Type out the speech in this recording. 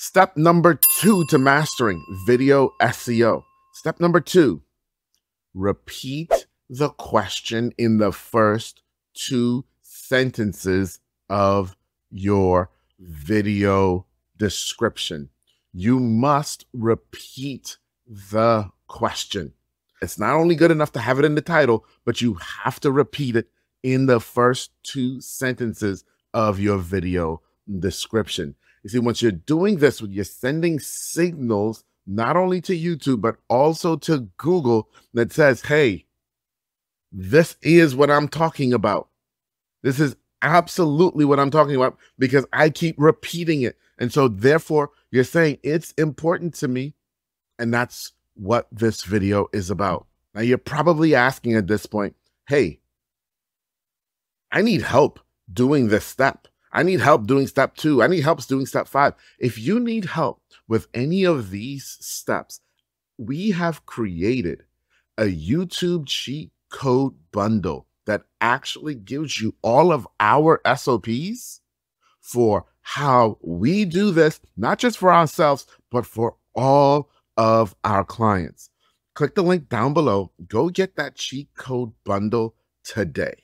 Step number two to mastering video SEO. Step number two, repeat the question in the first two sentences of your video description. You must repeat the question. It's not only good enough to have it in the title, but you have to repeat it in the first two sentences of your video description. You see, once you're doing this, when you're sending signals not only to YouTube, but also to Google that says, hey, this is what I'm talking about. This is absolutely what I'm talking about because I keep repeating it. And so, therefore, you're saying it's important to me. And that's what this video is about. Now, you're probably asking at this point, hey, I need help doing this step. I need help doing step two. I need help doing step five. If you need help with any of these steps, we have created a YouTube cheat code bundle that actually gives you all of our SOPs for how we do this, not just for ourselves, but for all of our clients. Click the link down below. Go get that cheat code bundle today.